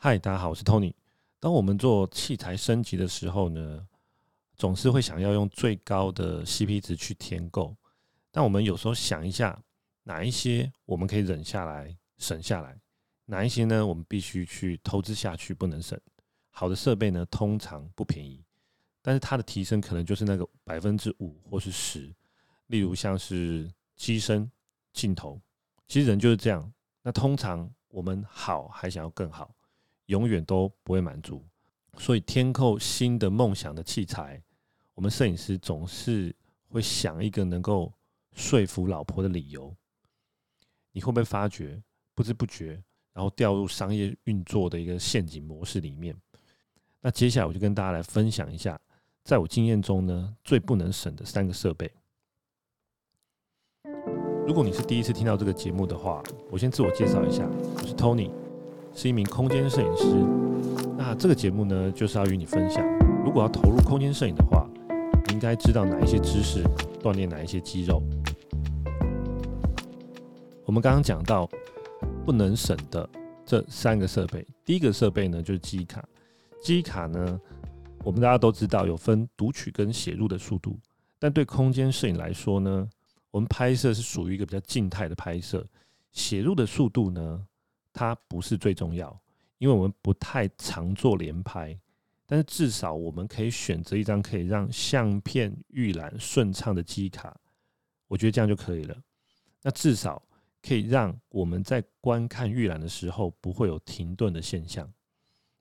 嗨，大家好，我是 Tony。当我们做器材升级的时候呢，总是会想要用最高的 CP 值去添购。但我们有时候想一下，哪一些我们可以忍下来、省下来，哪一些呢？我们必须去投资下去，不能省。好的设备呢，通常不便宜，但是它的提升可能就是那个百分之五或是十。例如像是机身、镜头，其实人就是这样。那通常我们好还想要更好。永远都不会满足，所以天扣新的梦想的器材，我们摄影师总是会想一个能够说服老婆的理由。你会不会发觉不知不觉，然后掉入商业运作的一个陷阱模式里面？那接下来我就跟大家来分享一下，在我经验中呢，最不能省的三个设备。如果你是第一次听到这个节目的话，我先自我介绍一下，我是 Tony。是一名空间摄影师。那这个节目呢，就是要与你分享，如果要投入空间摄影的话，你应该知道哪一些知识，锻炼哪一些肌肉。我们刚刚讲到不能省的这三个设备，第一个设备呢就是记忆卡。记忆卡呢，我们大家都知道有分读取跟写入的速度，但对空间摄影来说呢，我们拍摄是属于一个比较静态的拍摄，写入的速度呢，它不是最重要，因为我们不太常做连拍，但是至少我们可以选择一张可以让相片预览顺畅的记忆卡，我觉得这样就可以了。那至少可以让我们在观看预览的时候不会有停顿的现象。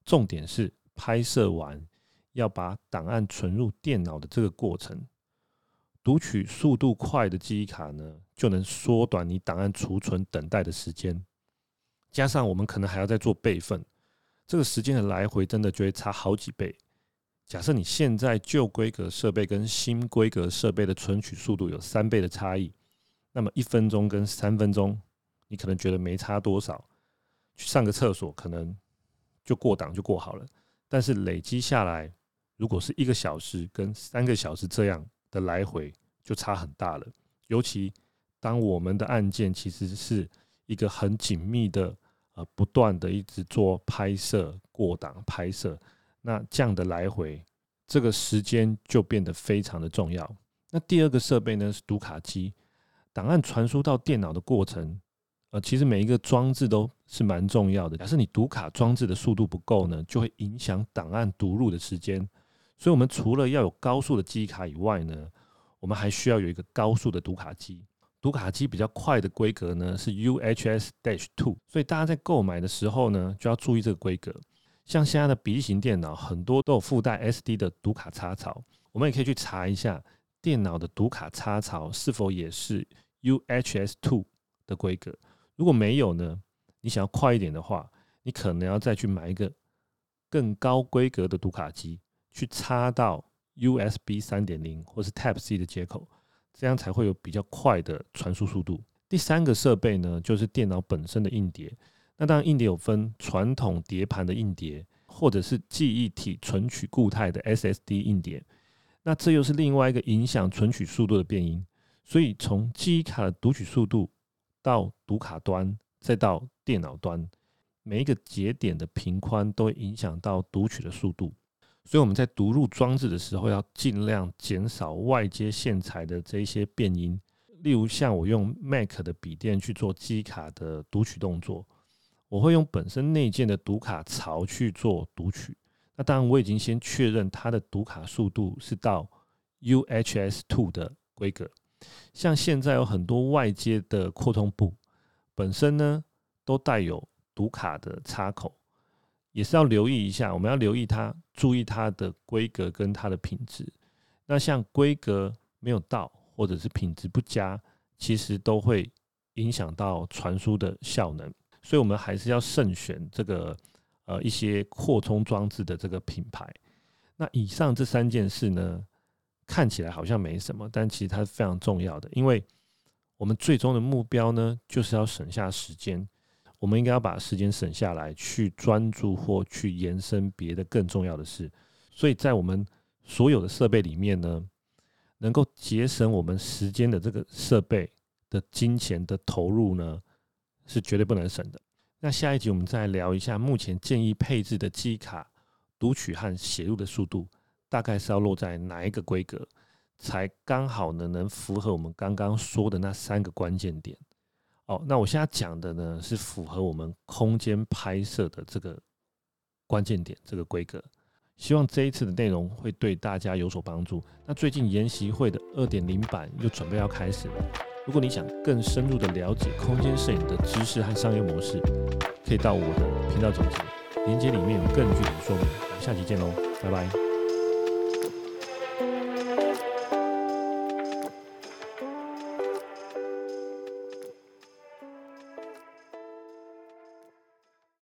重点是拍摄完要把档案存入电脑的这个过程，读取速度快的记忆卡呢，就能缩短你档案储存等待的时间。加上我们可能还要再做备份，这个时间的来回真的就会差好几倍。假设你现在旧规格设备跟新规格设备的存取速度有三倍的差异，那么一分钟跟三分钟，你可能觉得没差多少，去上个厕所可能就过档就过好了。但是累积下来，如果是一个小时跟三个小时这样的来回，就差很大了。尤其当我们的案件其实是一个很紧密的，呃，不断的一直做拍摄、过档拍摄，那这样的来回，这个时间就变得非常的重要。那第二个设备呢，是读卡机，档案传输到电脑的过程，呃，其实每一个装置都是蛮重要的。假设你读卡装置的速度不够呢，就会影响档案读入的时间。所以，我们除了要有高速的记忆卡以外呢，我们还需要有一个高速的读卡机。读卡机比较快的规格呢是 UHS-2，所以大家在购买的时候呢就要注意这个规格。像现在的笔记型电脑很多都有附带 SD 的读卡插槽，我们也可以去查一下电脑的读卡插槽是否也是 UHS-2 的规格。如果没有呢，你想要快一点的话，你可能要再去买一个更高规格的读卡机，去插到 USB 3.0或是 Type C 的接口。这样才会有比较快的传输速度。第三个设备呢，就是电脑本身的硬碟。那当然，硬碟有分传统碟盘的硬碟，或者是记忆体存取固态的 SSD 硬碟。那这又是另外一个影响存取速度的变因。所以，从记忆卡的读取速度到读卡端，再到电脑端，每一个节点的频宽都会影响到读取的速度。所以我们在读入装置的时候，要尽量减少外接线材的这一些变音。例如，像我用 Mac 的笔电去做机卡的读取动作，我会用本身内建的读卡槽去做读取。那当然，我已经先确认它的读卡速度是到 UHS two 的规格。像现在有很多外接的扩充部，本身呢都带有读卡的插口。也是要留意一下，我们要留意它，注意它的规格跟它的品质。那像规格没有到，或者是品质不佳，其实都会影响到传输的效能。所以，我们还是要慎选这个呃一些扩充装置的这个品牌。那以上这三件事呢，看起来好像没什么，但其实它是非常重要的，因为我们最终的目标呢，就是要省下时间。我们应该要把时间省下来，去专注或去延伸别的更重要的事。所以在我们所有的设备里面呢，能够节省我们时间的这个设备的金钱的投入呢，是绝对不能省的。那下一集我们再聊一下目前建议配置的机卡读取和写入的速度，大概是要落在哪一个规格，才刚好呢能符合我们刚刚说的那三个关键点。哦，那我现在讲的呢是符合我们空间拍摄的这个关键点，这个规格。希望这一次的内容会对大家有所帮助。那最近研习会的二点零版又准备要开始了。如果你想更深入的了解空间摄影的知识和商业模式，可以到我的频道总结，链接里面有更具体的说明。我们下期见喽，拜拜。